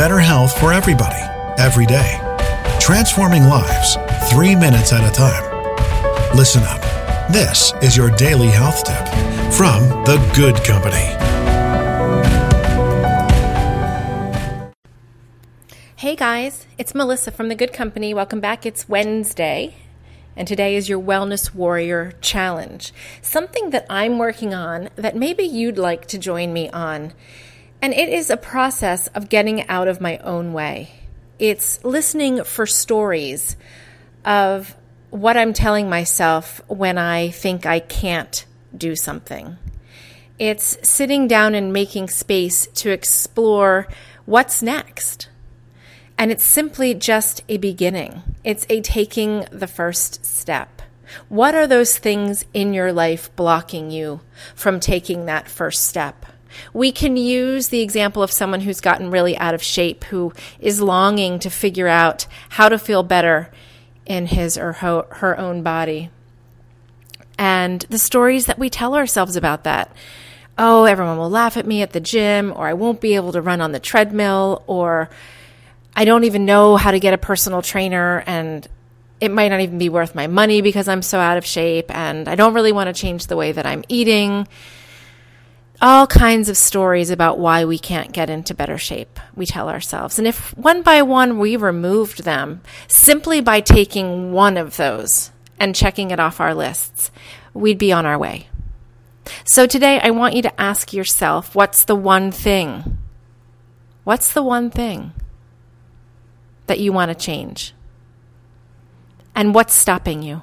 better health for everybody, every day. Transforming lives, three minutes at a time. Listen up. This is your daily health tip from The Good Company. Hey guys, it's Melissa from The Good Company. Welcome back. It's Wednesday, and today is your Wellness Warrior Challenge. Something that I'm working on that maybe you'd like to join me on. And it is a process of getting out of my own way. It's listening for stories of what I'm telling myself when I think I can't do something. It's sitting down and making space to explore what's next. And it's simply just a beginning. It's a taking the first step. What are those things in your life blocking you from taking that first step? We can use the example of someone who's gotten really out of shape, who is longing to figure out how to feel better in his or her own body. And the stories that we tell ourselves about that. Oh, everyone will laugh at me at the gym, or I won't be able to run on the treadmill, or I don't even know how to get a personal trainer, and it might not even be worth my money because I'm so out of shape, and I don't really want to change the way that I'm eating all kinds of stories about why we can't get into better shape, we tell ourselves. And if one by one we removed them, simply by taking one of those and checking it off our lists, we'd be on our way. So today I want you to ask yourself what's the one thing? What's the one thing that you want to change? And what's stopping you?